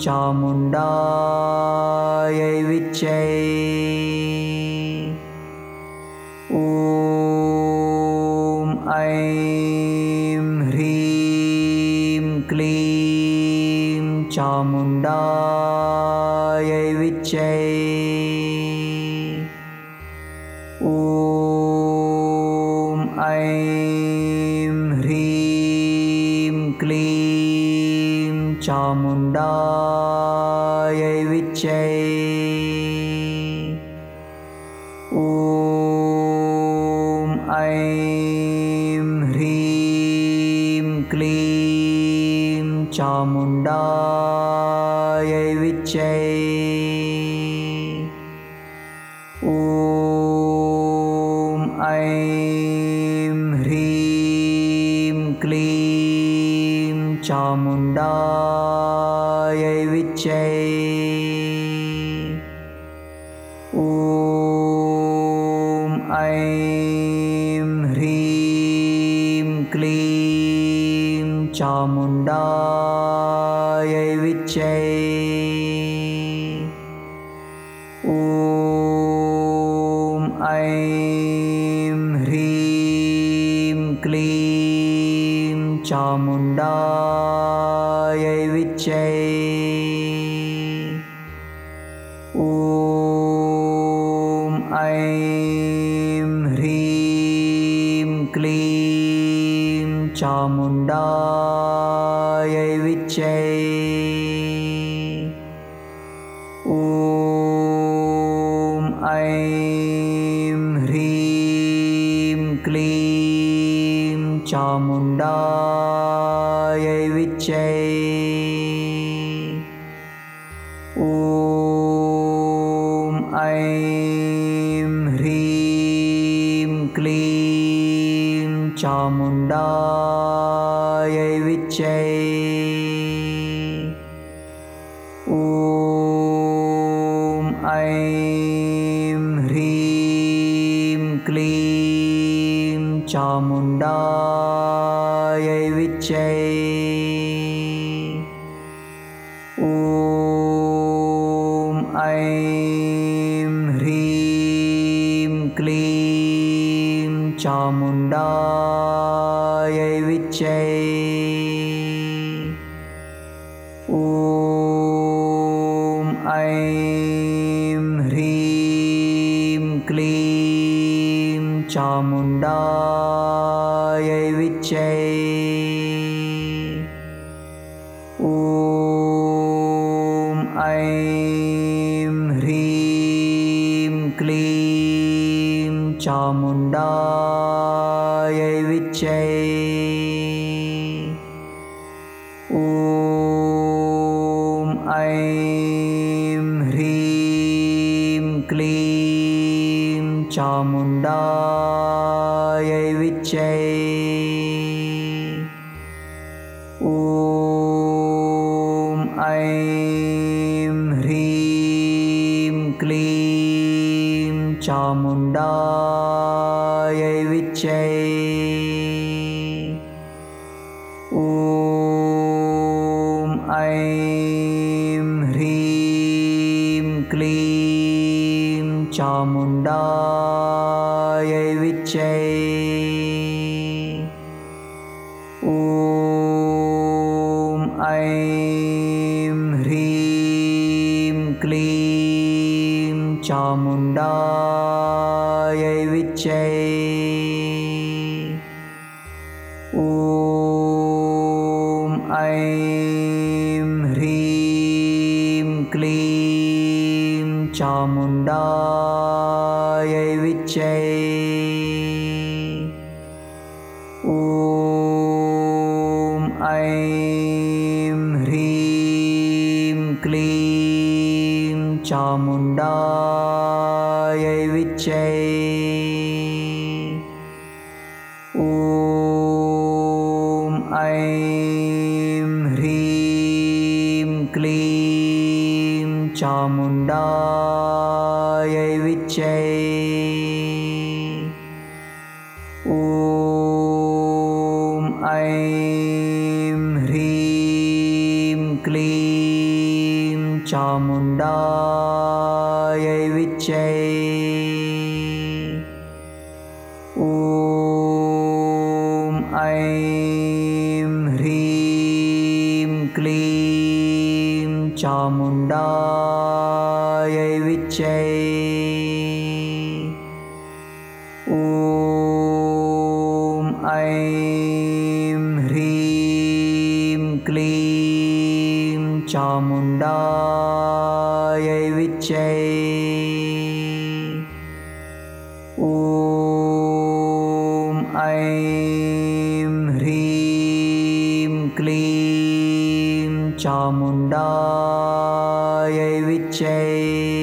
चामुण्डायै विच्चै। ॐ ऐं ह्रीं क्लीं चामुण्डायै विच्चै चामुण्डायै विच्चै। ॐ ऐं ह्रीं क्लीं चामुण्डायै विच्चै चामुण्डायै विच्चै ॐ ऐं ह्रीं क्लीं चामुण्डायै विच्चै चामुण्डायै विच्चै। ॐ ऐं ह्रीं क्लीं चामुण्डायै विच्चै चामुण्डायै विच्चै। ॐ ऐं ह्रीं क्लीं चामुण्डायै विच्चै। ॐ ऐं ह्रीं क्लीं चामुण्डायै विच्चै ॐ ऐं ह्रीं क्लीं चामुण्डायै विच्चै ॐ ऐं ह्रीं क्लीं चामुण्डायै विच्चै चामुण्डायै विच्चै। ॐ ऐं ह्रीं क्लीं चामुण्डायै विच्चै। ॐ चामुण्डायै विच्चै। ॐ ऐं ह्रीं क्लीं चामुण्डायै विच्चै चामुण्डायै विच्चै। ॐ ऐं ह्रीं क्लीं चामुण्डायै विच्चै। ॐ ऐं ह्रीं क्लीं चामुण्डायै ॐ ऐं ह्रीं क्लीं चामुण्डायै विच्चै ह्रीं क्लीं चामुण्डायै ॐ ऐं ह्रीं क्लीं चामुण्डायै विच्चै। ॐ ऐं ह्रीं क्लीं चामुण्डायै विच्चै। ॐ क्लीं चामुण्डायै विच्चै